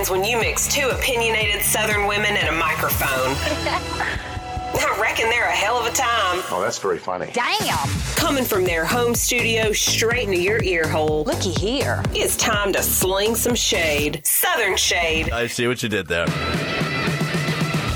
happens when you mix two opinionated Southern women and a microphone. I reckon they're a hell of a time. Oh, that's very funny. Damn. Coming from their home studio straight into your ear hole. Looky here. It's time to sling some shade. Southern shade. I see what you did there.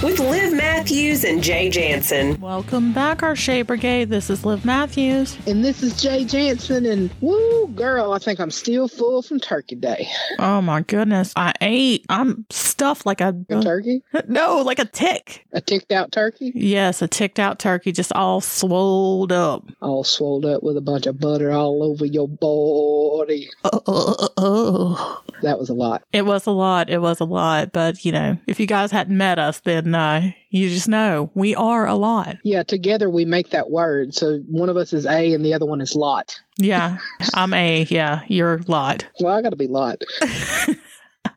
With Liv Matthews and Jay Jansen. Welcome back, our Shea Brigade. This is Liv Matthews. And this is Jay Jansen, and woo, girl, I think I'm still full from Turkey Day. Oh my goodness. I ate. I'm stuffed like a. A turkey? No, like a tick. A ticked out turkey? Yes, a ticked out turkey, just all swolled up. All swolled up with a bunch of butter all over your body. Oh, oh, oh, oh. That was a lot. It was a lot. It was a lot. But, you know, if you guys hadn't met us, then uh, you just know we are a lot. Yeah, together we make that word. So one of us is A and the other one is lot. Yeah, I'm a, yeah, you're lot. Well, I got to be lot.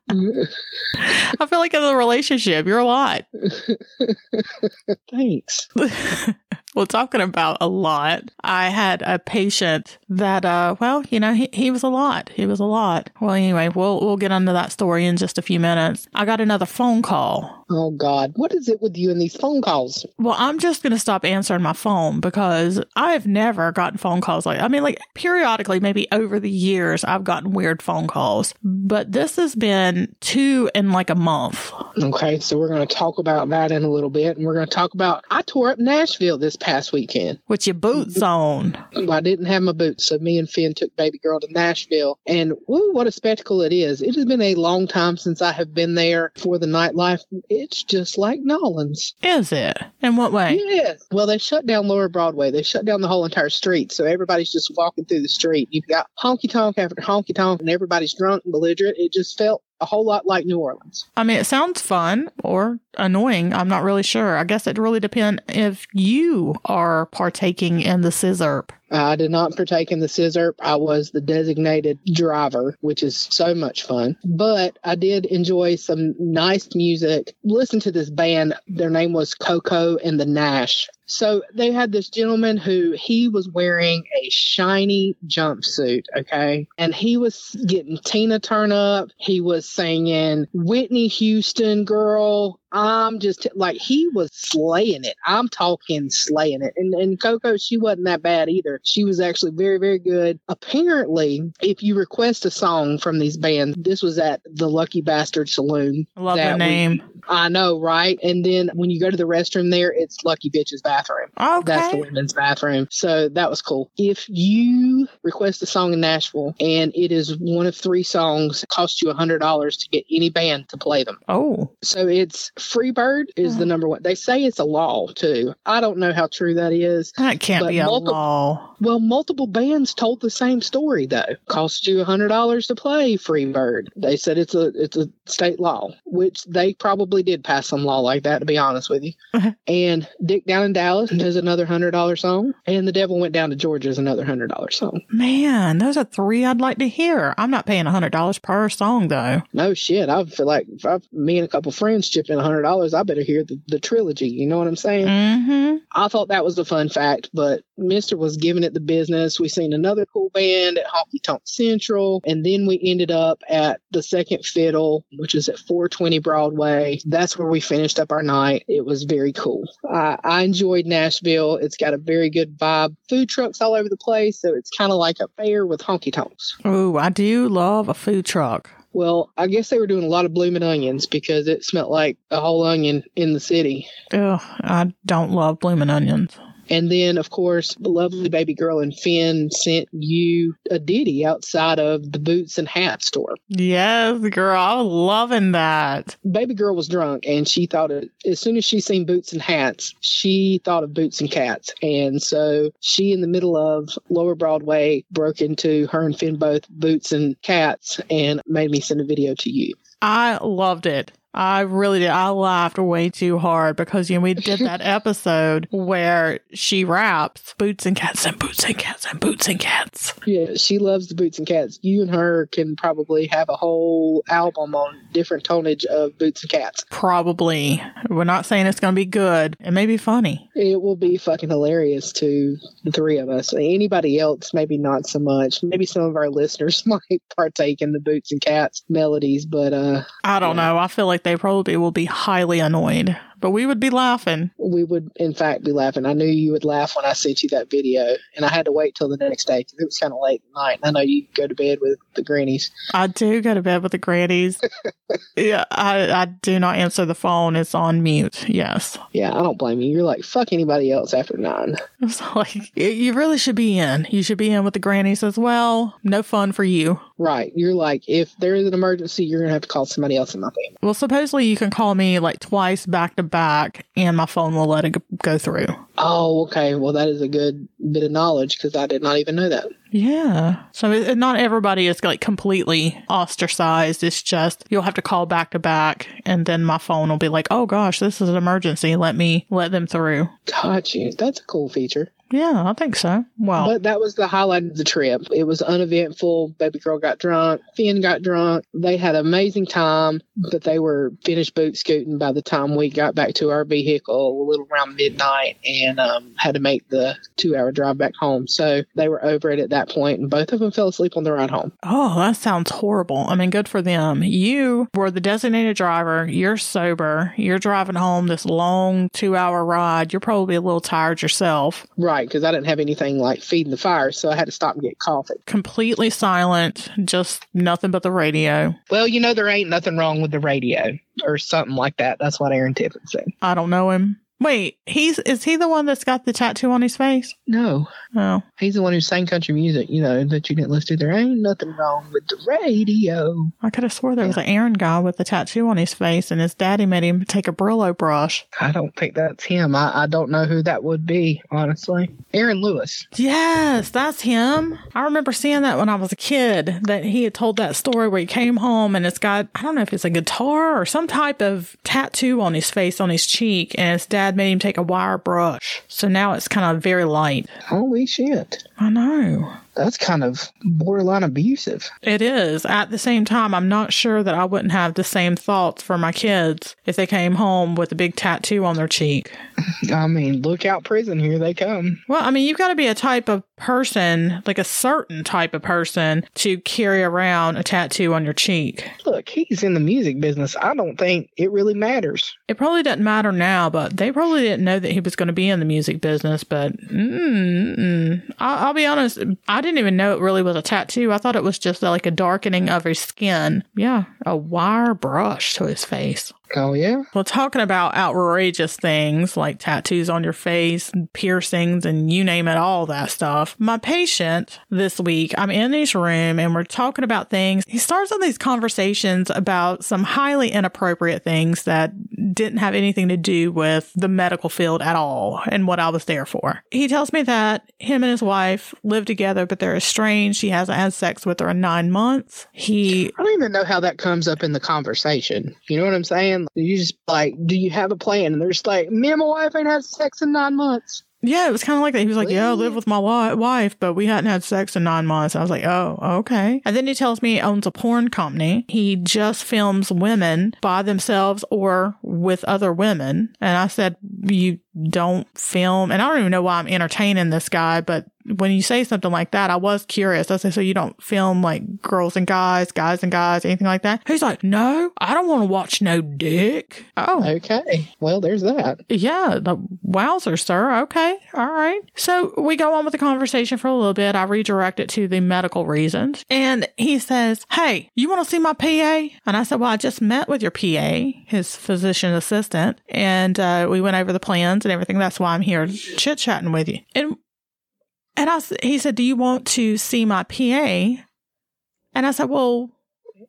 I feel like in a relationship, you're a lot. Thanks. well, talking about a lot, I had a patient that, uh, well, you know, he, he was a lot. He was a lot. Well, anyway, we'll we'll get into that story in just a few minutes. I got another phone call. Oh God, what is it with you and these phone calls? Well, I'm just gonna stop answering my phone because I've never gotten phone calls like. I mean, like periodically, maybe over the years, I've gotten weird phone calls, but this has been two in like a month. Okay, so we're going to talk about that in a little bit, and we're going to talk about I tore up Nashville this past weekend. With your boots on. Well, I didn't have my boots, so me and Finn took baby girl to Nashville, and woo, what a spectacle it is! It has been a long time since I have been there for the nightlife. It's just like Nolans. Is it? In what way? Yes. Well, they shut down Lower Broadway. They shut down the whole entire street, so everybody's just walking through the street. You've got honky tonk after honky tonk, and everybody's drunk and belligerent. It just felt a whole lot like New Orleans. I mean, it sounds fun or annoying. I'm not really sure. I guess it really depends if you are partaking in the scissor. I did not partake in the scissor. I was the designated driver, which is so much fun. But I did enjoy some nice music. Listen to this band. Their name was Coco and the Nash. So they had this gentleman who he was wearing a shiny jumpsuit, okay? And he was getting Tina Turn up. He was singing Whitney Houston, girl. I'm just like he was slaying it. I'm talking slaying it. And and Coco, she wasn't that bad either. She was actually very, very good. Apparently, if you request a song from these bands, this was at the Lucky Bastard Saloon. I love the name. We, I know, right? And then when you go to the restroom there, it's Lucky Bitch's bathroom. Okay. That's the women's bathroom. So that was cool. If you request a song in Nashville and it is one of three songs, it costs you a hundred dollars to get any band to play them. Oh. So it's Freebird is the mm. number one. They say it's a law too. I don't know how true that is. That can't be a multiple- law. Well, multiple bands told the same story though. Cost you a hundred dollars to play Freebird. They said it's a it's a state law, which they probably did pass some law like that to be honest with you. and Dick Down in Dallas does another hundred dollar song, and The Devil Went Down to Georgia is another hundred dollar song. Man, those are three I'd like to hear. I'm not paying a hundred dollars per song though. No shit, I feel like if I, me and a couple friends chip in a hundred dollars, I better hear the, the trilogy. You know what I'm saying? Mm-hmm. I thought that was a fun fact, but Mister was giving it the business. We seen another cool band at Honky Tonk Central, and then we ended up at the Second Fiddle, which is at 420 Broadway. That's where we finished up our night. It was very cool. I, I enjoyed Nashville. It's got a very good vibe. Food trucks all over the place, so it's kind of like a fair with honky tonks. Oh, I do love a food truck. Well, I guess they were doing a lot of blooming onions because it smelled like a whole onion in the city. Oh, I don't love blooming onions. And then, of course, the lovely baby girl and Finn sent you a ditty outside of the boots and hat store. Yes, girl, I was loving that. Baby girl was drunk and she thought it, as soon as she seen boots and hats, she thought of boots and cats. And so she, in the middle of Lower Broadway, broke into her and Finn both boots and cats and made me send a video to you. I loved it. I really did. I laughed way too hard because you know we did that episode where she raps boots and cats and boots and cats and boots and cats. Yeah, she loves the boots and cats. You and her can probably have a whole album on different tonnage of boots and cats. Probably. We're not saying it's going to be good. It may be funny. It will be fucking hilarious to the three of us. Anybody else, maybe not so much. Maybe some of our listeners might partake in the Boots and Cats melodies, but uh I don't know. I feel like they probably will be highly annoyed, but we would be laughing. we would in fact be laughing. I knew you would laugh when I sent you that video, and I had to wait till the next day because it was kind of late at night. And I know you go to bed with the grannies. I do go to bed with the grannies. yeah, I, I do not answer the phone. It's on mute. Yes. Yeah, I don't blame you. You're like fuck anybody else after nine. It's like, you- really should be in. You should be in with the grannies as well. No fun for you. Right. You're like if there is an emergency, you're gonna have to call somebody else in my family. Well, supposedly you can call me like twice back to back and my phone will let it go- through. Oh, okay. Well, that is a good bit of knowledge because I did not even know that. Yeah. So it, not everybody is like completely ostracized. It's just you'll have to call back to back and then my phone will be like, oh gosh, this is an emergency. Let me let them through. Got you. That's a cool feature. Yeah, I think so. Well, But that was the highlight of the trip. It was uneventful. Baby girl got drunk. Finn got drunk. They had an amazing time, but they were finished boot scooting by the time we got back to our vehicle a little around midnight and um, had to make the two hour drive back home. So they were over it at that point, and both of them fell asleep on the ride home. oh, that sounds horrible. I mean, good for them. You were the designated driver. You're sober. You're driving home this long two hour ride. You're probably a little tired yourself. Right, because I didn't have anything like feeding the fire, so I had to stop and get coffee. Completely silent. Just nothing but the radio. Well, you know, there ain't nothing wrong with the radio or something like that. That's what Aaron Tippin said. I don't know him. Wait, he's is he the one that's got the tattoo on his face? No, Oh, he's the one who sang country music, you know, that you didn't listen to. There ain't nothing wrong with the radio. I could have swore there was an Aaron guy with a tattoo on his face, and his daddy made him take a Brillo brush. I don't think that's him. I, I don't know who that would be, honestly. Aaron Lewis. Yes, that's him. I remember seeing that when I was a kid. That he had told that story where he came home and it's got I don't know if it's a guitar or some type of tattoo on his face on his cheek, and his dad made him take a wire brush. So now it's kind of very light. Holy shit. I know. That's kind of borderline abusive. It is. At the same time, I'm not sure that I wouldn't have the same thoughts for my kids if they came home with a big tattoo on their cheek. I mean, look out, prison. Here they come. Well, I mean, you've got to be a type of person, like a certain type of person, to carry around a tattoo on your cheek. Look, he's in the music business. I don't think it really matters. It probably doesn't matter now, but they probably didn't know that he was going to be in the music business. But mm, mm, I, I'll be honest, I didn't even know it really was a tattoo. I thought it was just like a darkening of his skin. Yeah, a wire brush to his face. Oh, yeah? Well, talking about outrageous things like tattoos on your face, and piercings, and you name it, all that stuff. My patient this week, I'm in his room and we're talking about things. He starts on these conversations about some highly inappropriate things that didn't have anything to do with the medical field at all and what I was there for. He tells me that him and his wife live together, but they're estranged. He hasn't had sex with her in nine months. He I don't even know how that comes up in the conversation. You know what I'm saying? You just like, do you have a plan? And they're just like, me and my wife ain't had sex in nine months. Yeah, it was kind of like that. He was like, "Yeah, I live with my wife, but we hadn't had sex in nine months." I was like, "Oh, okay." And then he tells me he owns a porn company. He just films women by themselves or with other women. And I said, "You don't film?" And I don't even know why I'm entertaining this guy, but when you say something like that, I was curious. I said, "So you don't film like girls and guys, guys and guys, anything like that?" He's like, "No, I don't want to watch no dick." Oh, Okay. Well, there's that. yeah, the wowzer, sir. Okay. All right. So we go on with the conversation for a little bit. I redirect it to the medical reasons. And he says, Hey, you want to see my PA? And I said, Well, I just met with your PA, his physician assistant, and uh, we went over the plans and everything. That's why I'm here chit chatting with you. And and I, he said, Do you want to see my PA? And I said, Well,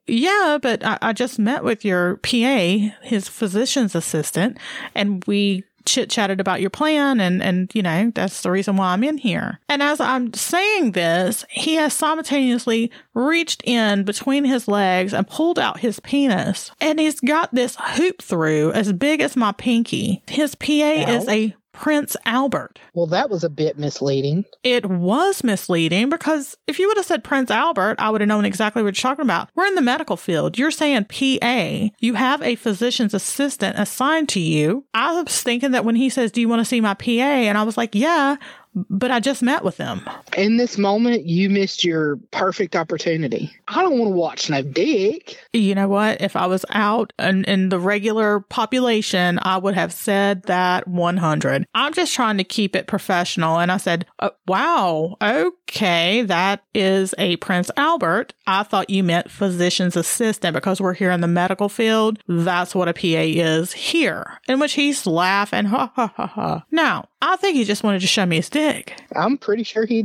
yeah, but I, I just met with your PA, his physician's assistant, and we chit chatted about your plan and and you know that's the reason why I'm in here. And as I'm saying this, he has simultaneously reached in between his legs and pulled out his penis, and he's got this hoop through as big as my pinky. His PA is a Prince Albert. Well, that was a bit misleading. It was misleading because if you would have said Prince Albert, I would have known exactly what you're talking about. We're in the medical field. You're saying PA. You have a physician's assistant assigned to you. I was thinking that when he says, Do you want to see my PA? And I was like, Yeah, but I just met with them. In this moment, you missed your perfect opportunity. I don't want to watch no dick. You know what? If I was out in, in the regular population, I would have said that 100. I'm just trying to keep it professional. And I said, uh, wow, okay, that is a Prince Albert. I thought you meant physician's assistant because we're here in the medical field. That's what a PA is here. In which he's laughing, ha ha ha ha. Now, I think he just wanted to show me his dick. I'm pretty sure he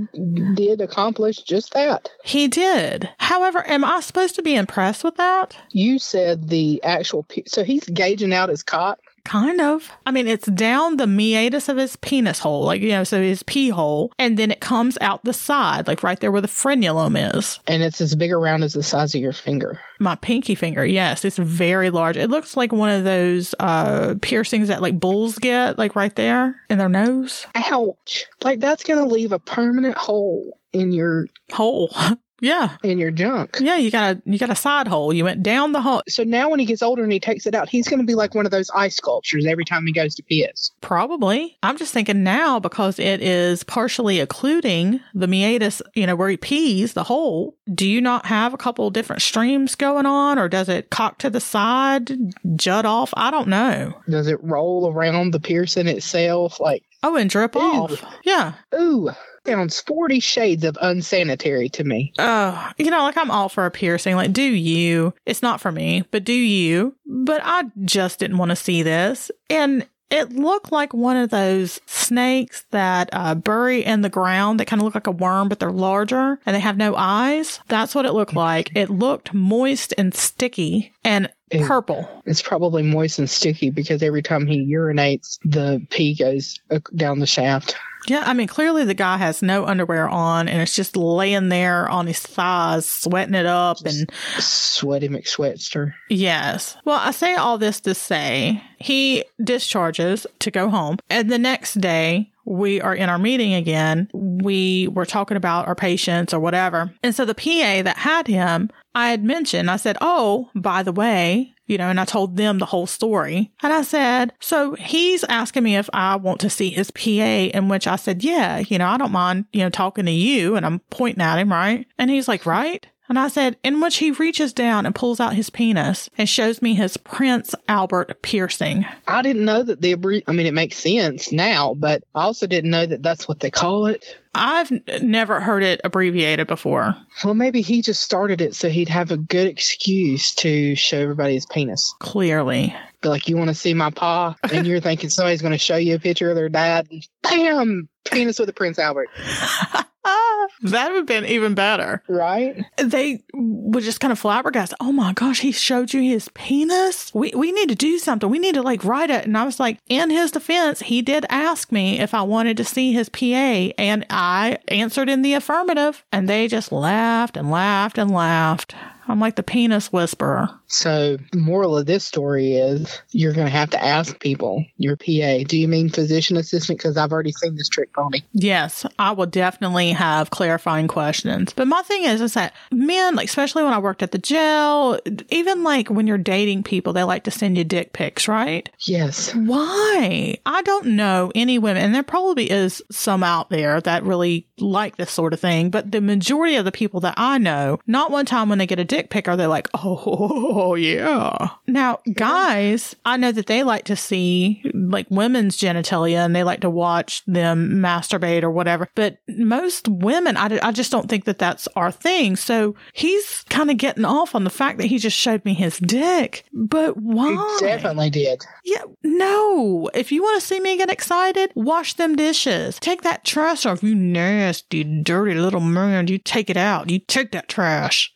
did accomplish just that. He did. However, am I supposed to be impressed with that? You said the actual. So he's gauging out his cock. Kind of. I mean, it's down the meatus of his penis hole, like, you know, so his pee hole, and then it comes out the side, like right there where the frenulum is. And it's as big around as the size of your finger. My pinky finger, yes, it's very large. It looks like one of those uh piercings that like bulls get, like right there in their nose. Ouch. Like that's going to leave a permanent hole in your Hole. yeah. in your junk. Yeah, you got a you got a side hole. You went down the hole. So now when he gets older and he takes it out, he's going to be like one of those ice sculptures every time he goes to piss. Probably. I'm just thinking now because it is partially occluding the meatus, you know, where he pees, the hole. Do you not have a couple different streams going on or does it cock to the side, jut off? I don't know. Does it roll around the piercing itself? Like, Oh, and drip off. Yeah. ooh, sounds 40 shades of unsanitary to me. Oh, you know, like I'm all for a piercing. Like, do you? It's not for me, but do you? But I just didn't want to see this. And it looked like one of those snakes that uh, bury in the ground that kind of look like a worm, but they're larger and they have no eyes. That's what it looked like. It looked moist and sticky and purple. It's probably moist and sticky because every time he urinates, the pee goes uh, down the shaft. Yeah, I mean, clearly the guy has no underwear on and it's just laying there on his thighs, sweating it up and Sweaty McSweatster. Yes. Well, I say all this to say he discharges to go home. And the next day, we are in our meeting again. We were talking about our patients or whatever. And so the PA that had him, I had mentioned, I said, Oh, by the way, you know, and I told them the whole story. And I said, So he's asking me if I want to see his PA, in which I said, Yeah, you know, I don't mind, you know, talking to you. And I'm pointing at him, right? And he's like, Right? And I said, in which he reaches down and pulls out his penis and shows me his Prince Albert piercing. I didn't know that the abbre- I mean, it makes sense now, but I also didn't know that that's what they call it. I've n- never heard it abbreviated before. Well, maybe he just started it so he'd have a good excuse to show everybody his penis. Clearly. Be like, you want to see my paw? And you're thinking somebody's going to show you a picture of their dad. And bam! Penis with a Prince Albert. Ah, that would have been even better. Right? They were just kind of flabbergasted. Oh my gosh, he showed you his penis? We, we need to do something. We need to like write it. And I was like, in his defense, he did ask me if I wanted to see his PA and I answered in the affirmative and they just laughed and laughed and laughed. I'm like the penis whisperer. So, the moral of this story is you're going to have to ask people, your PA, do you mean physician assistant? Because I've already seen this trick pony. Yes, I will definitely have clarifying questions. But my thing is, is that men, like, especially when I worked at the jail, even like when you're dating people, they like to send you dick pics, right? Yes. Why? I don't know any women, and there probably is some out there that really like this sort of thing, but the majority of the people that I know, not one time when they get a dick pic are they like, oh, yeah. Now, guys, I know that they like to see like women's genitalia and they like to watch them masturbate or whatever, but most women, I, I just don't think that that's our thing. So he's kind of getting off on the fact that he just showed me his dick. But why? He definitely did. Yeah, no. If you want to see me get excited, wash them dishes. Take that trash off, you nasty, dirty little man. You take it out. You take that trash.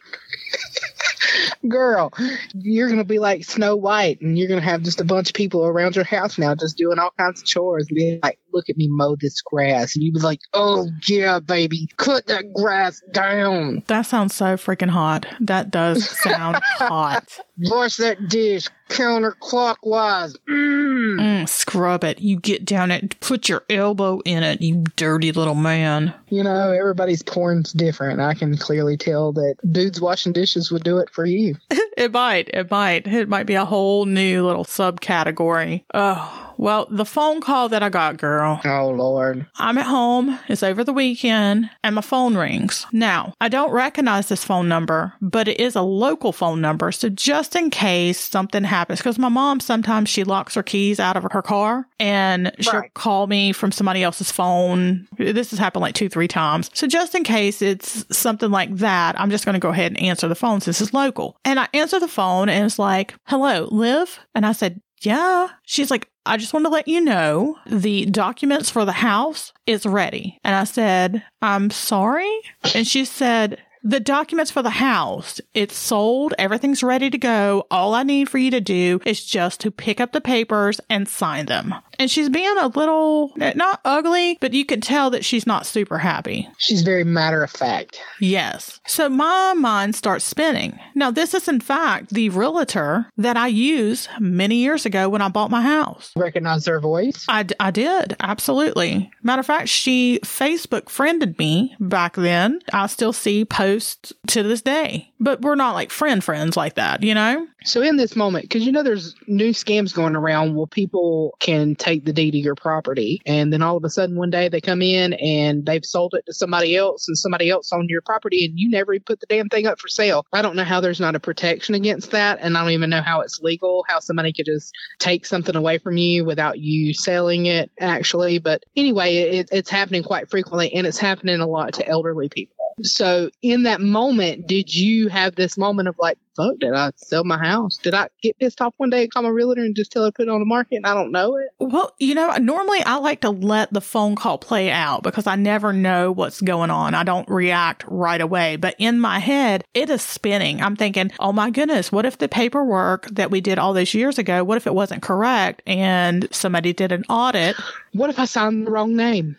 Girl, you're going to be like Snow White and you're going to have just a bunch of people around your house now just doing all kinds of chores. Being like, look at me mow this grass. And you'd be like, oh, yeah, baby, cut that grass down. That sounds so freaking hot. That does sound hot. Wash that dish counterclockwise. Mm. Mm, scrub it. You get down it, put your elbow in it, you dirty little man. You know, everybody's porn's different. I can clearly tell that dudes washing dishes would do it for you. it might. It might. It might be a whole new little subcategory. Oh. Well, the phone call that I got, girl. Oh, Lord. I'm at home. It's over the weekend and my phone rings. Now, I don't recognize this phone number, but it is a local phone number. So just in case something happens, because my mom sometimes she locks her keys out of her car and she'll right. call me from somebody else's phone. This has happened like two, three times. So just in case it's something like that, I'm just going to go ahead and answer the phone since it's local. And I answer the phone and it's like, hello, Liv? And I said, yeah. She's like, I just want to let you know the documents for the house is ready. And I said, I'm sorry. And she said, the documents for the house, it's sold. Everything's ready to go. All I need for you to do is just to pick up the papers and sign them. And she's being a little, eh, not ugly, but you can tell that she's not super happy. She's very matter of fact. Yes. So my mind starts spinning. Now, this is in fact the realtor that I used many years ago when I bought my house. Recognize their voice? I, I did. Absolutely. Matter of fact, she Facebook friended me back then. I still see posts to this day, but we're not like friend friends like that, you know? So in this moment, because you know there's new scams going around where people can take the deed to your property, and then all of a sudden one day they come in and they've sold it to somebody else, and somebody else owned your property, and you never put the damn thing up for sale. I don't know how there's not a protection against that, and I don't even know how it's legal, how somebody could just take something away from you without you selling it actually. But anyway, it, it's happening quite frequently, and it's happening a lot to elderly people. So in that moment, did you have this moment of like, fuck, did I sell my house? Did I get pissed off one day and call my realtor and just tell her to put it on the market and I don't know it? Well, you know, normally I like to let the phone call play out because I never know what's going on. I don't react right away. But in my head, it is spinning. I'm thinking, oh my goodness, what if the paperwork that we did all those years ago, what if it wasn't correct and somebody did an audit? What if I signed the wrong name?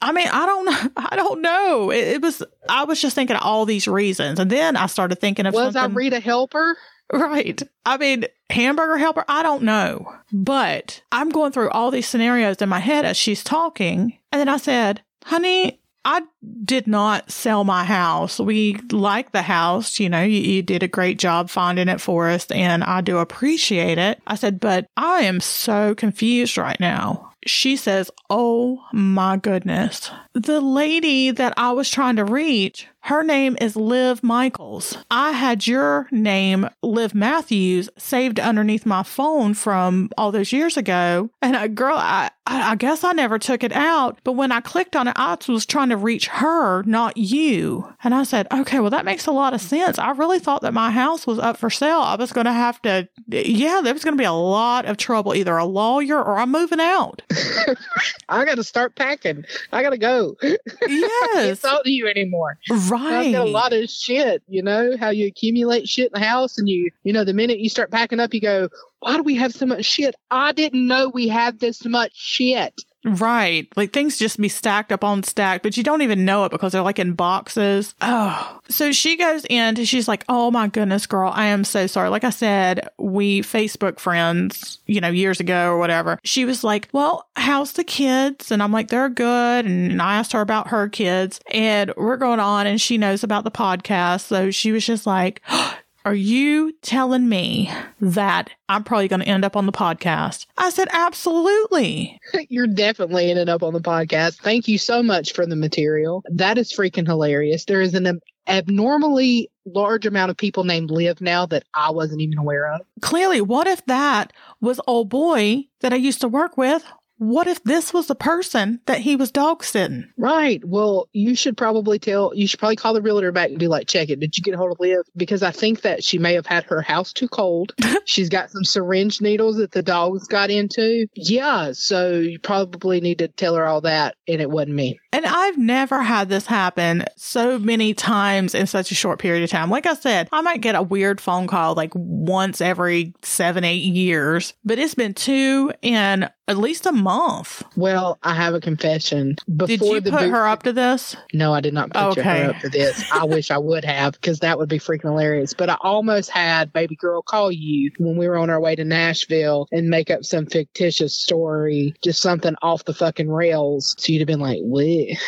I mean, I don't, I don't know. It, it, was, I was just thinking of all these reasons, and then I started thinking of was something. I Rita Helper? Right. I mean, hamburger helper. I don't know, but I'm going through all these scenarios in my head as she's talking, and then I said, "Honey." I did not sell my house. We like the house. You know, you, you, did a great job finding it for us and I do appreciate it. I said, but I am so confused right now she says, Oh my goodness. The lady that I was trying to reach her name is Liv Michaels. I had your name, Liv Matthews, saved underneath my phone from all those years ago. And a girl, I, I guess I never took it out. But when I clicked on it, I was trying to reach her, not you. And I said, okay, well, that makes a lot of sense. I really thought that my house was up for sale. I was going to have to, yeah, there was going to be a lot of trouble, either a lawyer or I'm moving out. I got to start packing. I got to go. Yes. I can't talk to you anymore. Right. I've got a lot of shit, you know, how you accumulate shit in the house and you, you know, the minute you start packing up, you go, why do we have so much shit? I didn't know we had this much shit. Right. Like things just be stacked up on stack, but you don't even know it because they're like in boxes. Oh. So she goes in and she's like, Oh my goodness, girl, I am so sorry. Like I said, we Facebook friends, you know, years ago or whatever. She was like, Well, how's the kids? And I'm like, They're good. And I asked her about her kids and we're going on and she knows about the podcast. So she was just like, are you telling me that I'm probably going to end up on the podcast? I said, Absolutely. You're definitely ending up on the podcast. Thank you so much for the material. That is freaking hilarious. There is an abnormally large amount of people named Liv now that I wasn't even aware of. Clearly, what if that was old boy that I used to work with what if this was the person that he was dog sitting? Right. Well, you should probably tell, you should probably call the realtor back and be like, check it. Did you get a hold of Liv? Because I think that she may have had her house too cold. She's got some syringe needles that the dogs got into. Yeah. So you probably need to tell her all that. And it wasn't me. And I've never had this happen so many times in such a short period of time. Like I said, I might get a weird phone call like once every seven, eight years, but it's been two in at least a month. Well, I have a confession. Before Did you the put boot- her up to this? No, I did not put Okay. her up to this. I wish I would have because that would be freaking hilarious. But I almost had baby girl call you when we were on our way to Nashville and make up some fictitious story, just something off the fucking rails. So you'd have been like, "What?"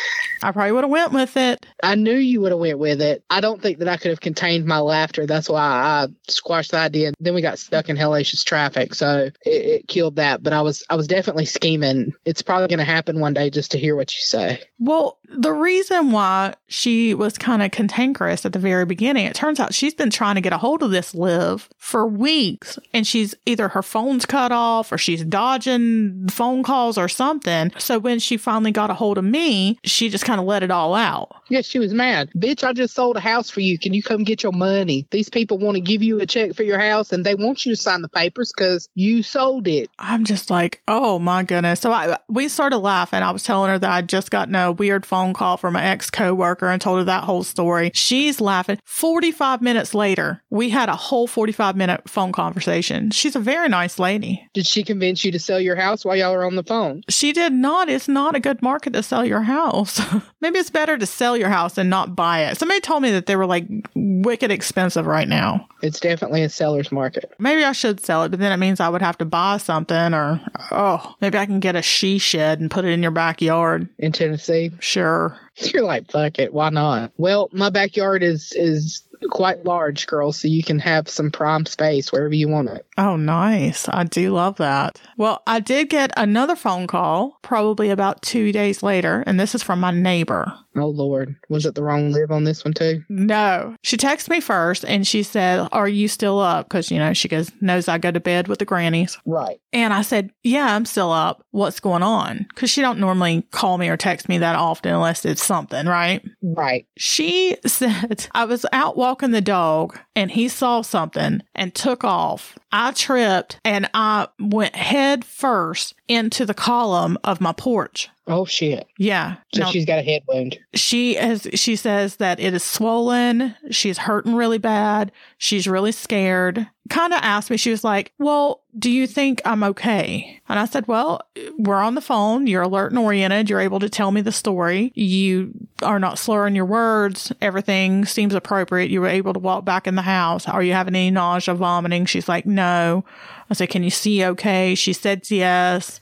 I probably would have went with it. I knew you would have went with it. I don't think that I could have contained my laughter. That's why I squashed the idea. Then we got stuck in hellacious traffic, so it, it killed that. But I was I was definitely scheming. It's probably going to happen one day just to hear what you say. Well, the reason why she was kind of cantankerous at the very beginning, it turns out she's been trying to get a hold of this Liv for weeks. And she's either her phone's cut off or she's dodging phone calls or something. So when she finally got a hold of me, she just kind of let it all out. Yeah, she was mad. Bitch, I just sold a house for you. Can you come get your money? These people want to give you a check for your house and they want you to sign the papers because you sold it. I'm just like, oh Oh my goodness. So I we started laughing. I was telling her that I'd just gotten a weird phone call from an ex coworker and told her that whole story. She's laughing. 45 minutes later, we had a whole 45 minute phone conversation. She's a very nice lady. Did she convince you to sell your house while y'all were on the phone? She did not. It's not a good market to sell your house. Maybe it's better to sell your house and not buy it. Somebody told me that they were like wicked expensive right now. It's definitely a seller's market. Maybe I should sell it, but then it means I would have to buy something or, oh, maybe I can get a she shed and put it in your backyard. In Tennessee, Sure. you're like, fuck it, why not? Well, my backyard is is quite large, girl, so you can have some prime space wherever you want it. Oh, nice. I do love that. Well, I did get another phone call probably about two days later, and this is from my neighbor. Oh Lord, was it the wrong live on this one too? No. She texted me first and she said, Are you still up? Because, you know, she goes, knows I go to bed with the grannies. Right. And I said, Yeah, I'm still up. What's going on? Because she don't normally call me or text me that often unless it's something, right? Right. She said, I was out walking the dog and he saw something and took off. I tripped and I went head first into the column of my porch. Oh shit. Yeah. So Now, she's got a head wound. she has she says that it is swollen she's hurting really bad she's really scared kind of asked me she was like well do you think i'm okay? And i said well we're on the phone. You're alert and oriented. You're able to tell me the story. You are not slurring your words. Everything seems appropriate. You were able to walk back in the house. Are you having any nausea vomiting? She's like no. I said can you see okay? She said yes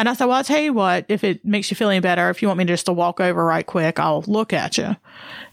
and I said, Well, I'll tell you what, if it makes you feel any better, if you want me just to walk over right quick, I'll look at you.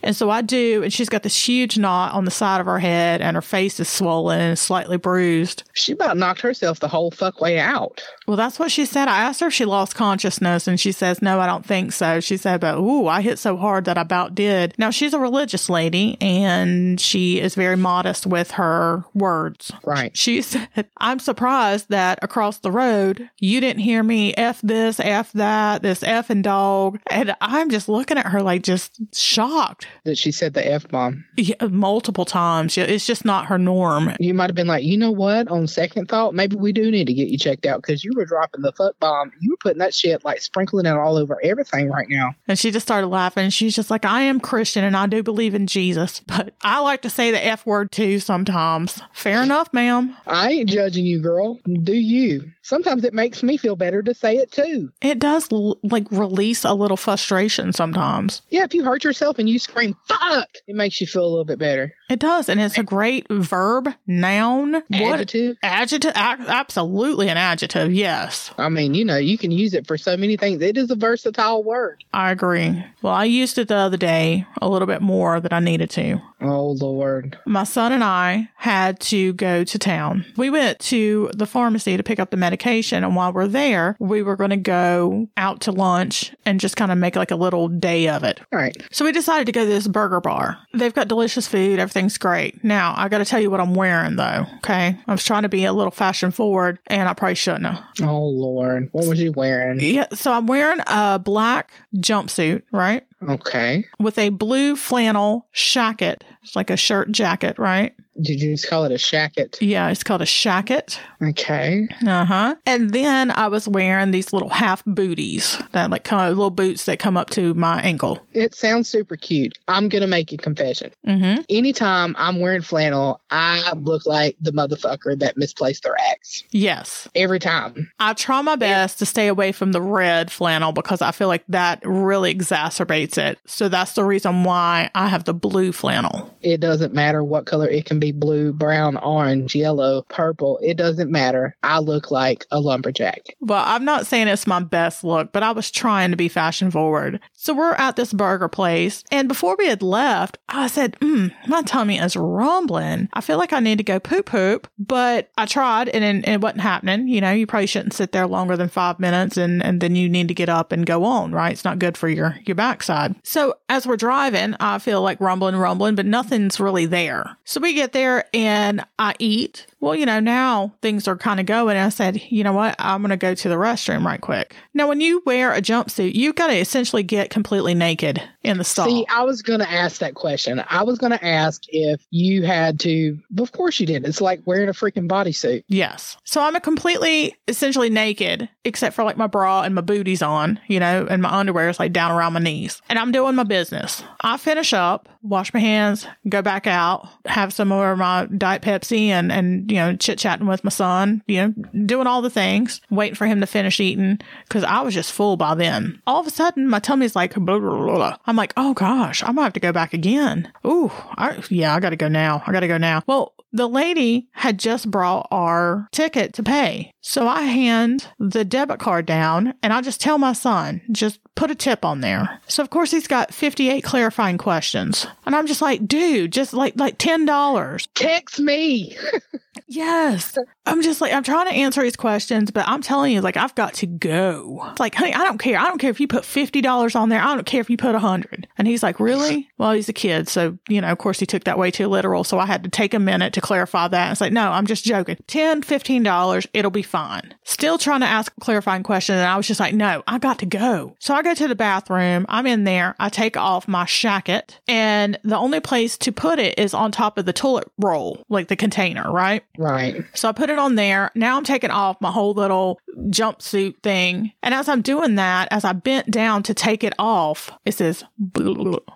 And so I do. And she's got this huge knot on the side of her head, and her face is swollen and slightly bruised. She about knocked herself the whole fuck way out. Well, that's what she said. I asked her if she lost consciousness, and she says, No, I don't think so. She said, But ooh, I hit so hard that I about did. Now, she's a religious lady, and she is very modest with her words. Right. She said, I'm surprised that across the road, you didn't hear me F this, F that, this F and dog. And I'm just looking at her like just shocked That she said the F bomb. yeah, multiple times. It's just not her norm. You might have been like, you know what? On second thought, maybe we do need to get you checked out because you were dropping the fuck bomb. You were putting that shit like sprinkling it all over everything right now. And she just started laughing. She's just like, I am Christian and I do believe in Jesus, but I like to say the F word too sometimes. Fair enough, ma'am. I ain't judging you, girl. Do you? Sometimes it makes me feel better to say it too. It does like release a little frustration sometimes. Yeah, if you hurt yourself and you scream "fuck," it makes you feel a little bit better. It does. And it's a great verb, noun, what Adjective. adjective. a- absolutely an adjective. Yes. I mean, you know, you can use it for so many things. It is a versatile word. I agree. Well, I used it the other day a little bit more than I needed to. Oh Lord. My son and I had to go to town. We went to the pharmacy to pick up the medication. And while we're there, we were going to go out to lunch and just kind of make like a little day of it. All right. So we decided to go to this burger bar. They've got delicious food. Everything's great. Now, I got to tell you what I'm wearing though. Okay. I was trying to be a little fashion forward and I probably shouldn't have. Oh Lord. What was you wearing? Yeah. So I'm wearing a black jumpsuit, right? Okay. With a blue flannel jacket, It's like a shirt jacket, right? Did you just call it a shacket? Yeah, it's called a shacket. Okay. Uh huh. And then I was wearing these little half booties that like kind of little boots that come up to my ankle. It sounds super cute. I'm going to make a confession. Mm-hmm. Anytime I'm wearing flannel, I look like the motherfucker that misplaced their axe. Yes. Every time. I try my best to stay away from the red flannel because I feel like that really exacerbates it. So that's the reason why I have the blue flannel. It doesn't matter what color. It can be blue, brown, orange, yellow, purple. It doesn't matter. I look like a lumberjack. Well, I'm not saying it's my best look, but I was trying to be fashion forward. So we're at this burger place, and before we had left, I said, mm, my tummy is rumbling. I feel like I need to go poop poop, but I tried and, and it wasn't happening. You know, you probably shouldn't sit there longer than five minutes and, and then you need to get up and go on, right? It's not good for your, your backside. So as we're driving, I feel like rumbling, rumbling, but nothing's really there. So we get there and I eat. Well, you know, now things are kind of going. I said, you know what? I'm going to go to the restroom right quick. Now, when you wear a jumpsuit, you've got to essentially get completely naked in the stall. See, I was going to ask that question. I was going to ask if you had to, of course you did. It's like wearing a freaking bodysuit. Yes. So I'm a completely, essentially naked, except for like my bra and my booties on, you know, and my underwear is like down around my knees. And I'm doing my business. I finish up, wash my hands, go back out, have some more of my Diet Pepsi and, and, you know, chit chatting with my son, you know, doing all the things, waiting for him to finish eating because I was just full by then. All of a sudden, my tummy's like, blah, blah, blah. I'm like, oh gosh, I'm gonna have to go back again. Ooh, I, yeah, I gotta go now. I gotta go now. Well, the lady had just brought our ticket to pay. So I hand the debit card down and I just tell my son, just put a tip on there. So of course he's got 58 clarifying questions. And I'm just like, dude, just like like $10. Text me. Yes. I'm just like, I'm trying to answer his questions, but I'm telling you, like, I've got to go. It's like, honey, I don't care. I don't care if you put $50 on there. I don't care if you put a hundred. And he's like, really? Well, he's a kid. So, you know, of course he took that way too literal. So I had to take a minute to clarify that. It's like, no, I'm just joking. 10, $15, it'll be fine. Still trying to ask a clarifying question. And I was just like, no, I got to go. So I go to the bathroom. I'm in there. I take off my shacket and the only place to put it is on top of the toilet roll, like the container, right? Right. So I put it on there. Now I'm taking off my whole little jumpsuit thing. And as I'm doing that, as I bent down to take it off, it says,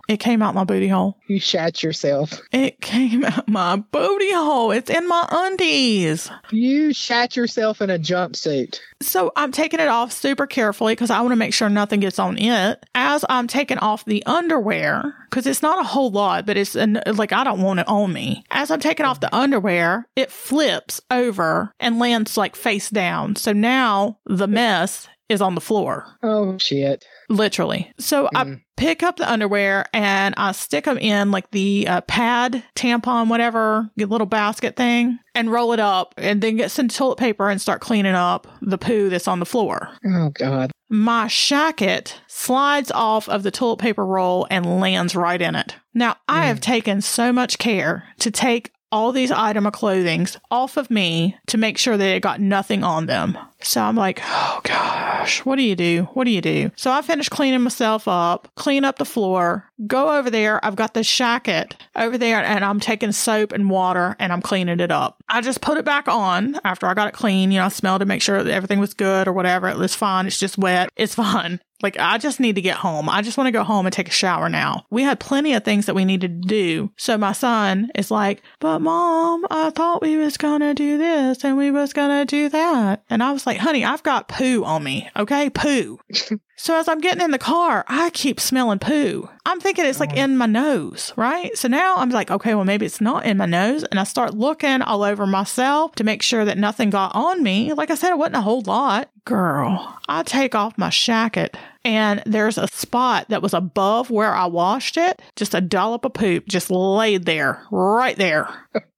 it came out my booty hole. You shat yourself. It came out my booty hole. It's in my undies. You shat yourself in a jumpsuit. So I'm taking it off super carefully because I want to make sure nothing gets on it. As I'm taking off the underwear, because it's not a whole lot, but it's an, like I don't want it on me. As I'm taking off the underwear, it flips over and lands like face down. So now the mess is on the floor. Oh, shit. Literally. So I Mm. pick up the underwear and I stick them in like the uh, pad, tampon, whatever, little basket thing, and roll it up and then get some toilet paper and start cleaning up the poo that's on the floor. Oh, God. My shacket slides off of the toilet paper roll and lands right in it. Now, I have taken so much care to take all these item of clothing off of me to make sure that it got nothing on them. So I'm like, oh gosh, what do you do? What do you do? So I finish cleaning myself up, clean up the floor, go over there. I've got the shacket over there and I'm taking soap and water and I'm cleaning it up. I just put it back on after I got it clean. You know, I smelled to make sure everything was good or whatever. It was fine. It's just wet. It's fine. Like, I just need to get home. I just want to go home and take a shower now. We had plenty of things that we needed to do. So my son is like, but mom, I thought we was going to do this and we was going to do that. And I was like, honey, I've got poo on me. Okay. Poo. So as I'm getting in the car, I keep smelling poo. I'm thinking it's like oh. in my nose, right? So now I'm like, okay, well, maybe it's not in my nose. And I start looking all over myself to make sure that nothing got on me. Like I said, it wasn't a whole lot. Girl, I take off my shacket and there's a spot that was above where I washed it. Just a dollop of poop just laid there, right there.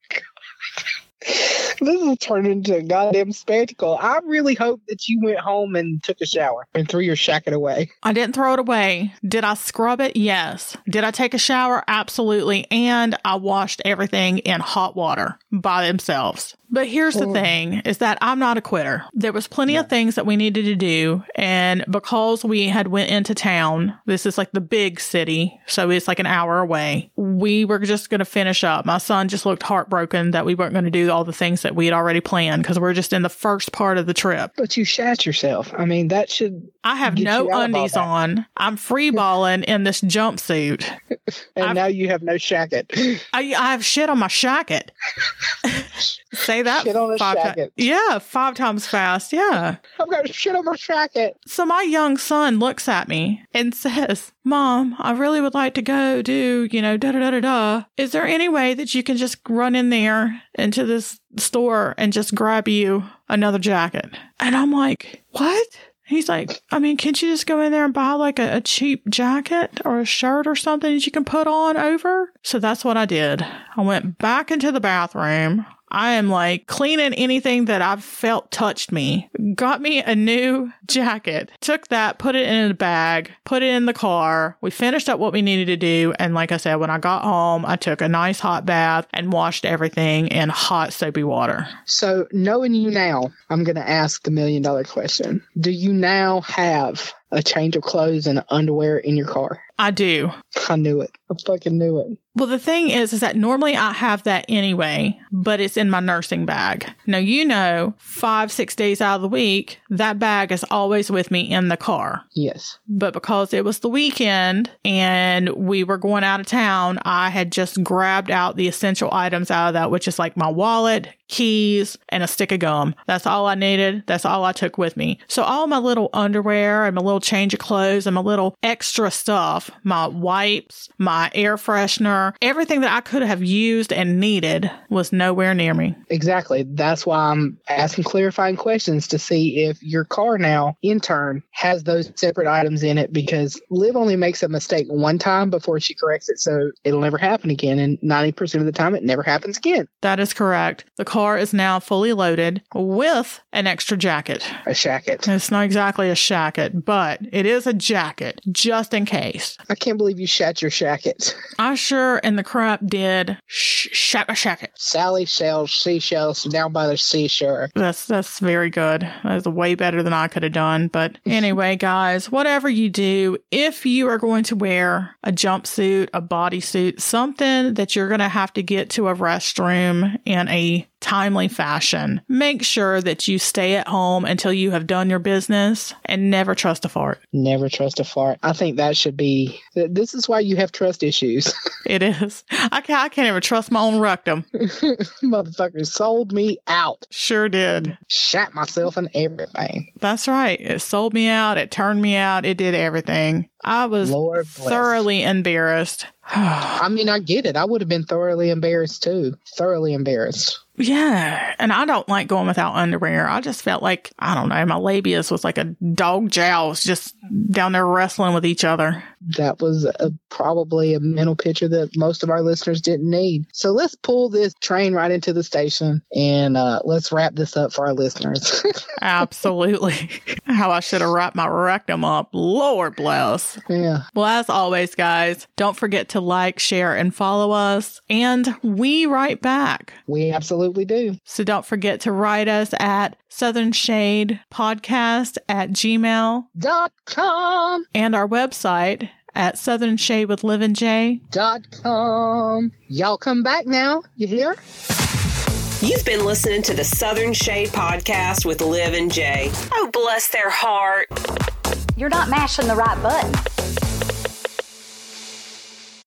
this is turned into a goddamn spectacle. I really hope that you went home and took a shower and threw your shacket away. I didn't throw it away. Did I scrub it? Yes. Did I take a shower? Absolutely. And I washed everything in hot water by themselves. But here's the oh. thing is that I'm not a quitter. There was plenty of things that we needed to do. And because we had went into town, this is like the big city. So it's like an hour away. We were just going to finish up. My son just looked heartbroken that we weren't going to do all the things that we had already planned because we're just in the first part of the trip. But you shat yourself. I mean, that should. I have no undies on. I'm free balling in this jumpsuit. And I've- now you have no shacket. I, I have shit on my shacket. Say that Shit on a five ti- shacket. yeah, five times fast. Yeah. I've got shit on my shacket. So my young son looks at me and says, Mom, I really would like to go do, you know, da da da da da. Is there any way that you can just run in there into this store and just grab you another jacket? And I'm like, What? He's like, I mean, can't you just go in there and buy like a, a cheap jacket or a shirt or something that you can put on over? So that's what I did. I went back into the bathroom. I am like cleaning anything that I've felt touched me. Got me a new jacket, took that, put it in a bag, put it in the car. We finished up what we needed to do. And like I said, when I got home, I took a nice hot bath and washed everything in hot soapy water. So, knowing you now, I'm going to ask the million dollar question. Do you now have a change of clothes and underwear in your car? I do. I knew it. I fucking knew it. Well, the thing is, is that normally I have that anyway, but it's in my nursing bag. Now, you know, five, six days out of the week, that bag is always with me in the car. Yes. But because it was the weekend and we were going out of town, I had just grabbed out the essential items out of that, which is like my wallet, keys, and a stick of gum. That's all I needed. That's all I took with me. So all my little underwear and my little change of clothes and my little extra stuff, my wipes, my air freshener, everything that I could have used and needed was nowhere near me. Exactly. That's why I'm asking clarifying questions to see if your car now, in turn, has those separate items in it because Liv only makes a mistake one time before she corrects it, so it'll never happen again. And 90% of the time, it never happens again. That is correct. The car is now fully loaded with an extra jacket. A jacket. It's not exactly a shacket, but it is a jacket just in case. I can't believe you shat your shacket. I sure in the crap did sh- shat my shacket. Sally sells seashells down by the seashore. That's that's very good. That's way better than I could have done. But anyway, guys, whatever you do, if you are going to wear a jumpsuit, a bodysuit, something that you're going to have to get to a restroom in a timely fashion, make sure that you stay at home until you have done your business and never trust a fart. Never trust a fart. I think that should be. This is why you have trust issues. It is. I can't, I can't even trust my own rectum. Motherfuckers sold me out. Sure did. Shat myself and everything. That's right. It sold me out. It turned me out. It did everything. I was Lord bless. thoroughly embarrassed. I mean, I get it. I would have been thoroughly embarrassed too. Thoroughly embarrassed. Yeah. And I don't like going without underwear. I just felt like, I don't know, my labias was like a dog jowls just down there wrestling with each other. That was a, probably a mental picture that most of our listeners didn't need. So let's pull this train right into the station and uh, let's wrap this up for our listeners. Absolutely. How I should have wrapped my rectum up. Lord bless. yeah. Well, as always, guys, don't forget to like, share, and follow us. And we write back. We absolutely do. So don't forget to write us at Southern Shade Podcast at Gmail Dot com. and our website at Southern Shade with Liv and J. Dot com. Y'all come back now. You hear? You've been listening to the Southern Shade Podcast with Liv and Jay. Oh, bless their heart. You're not mashing the right button.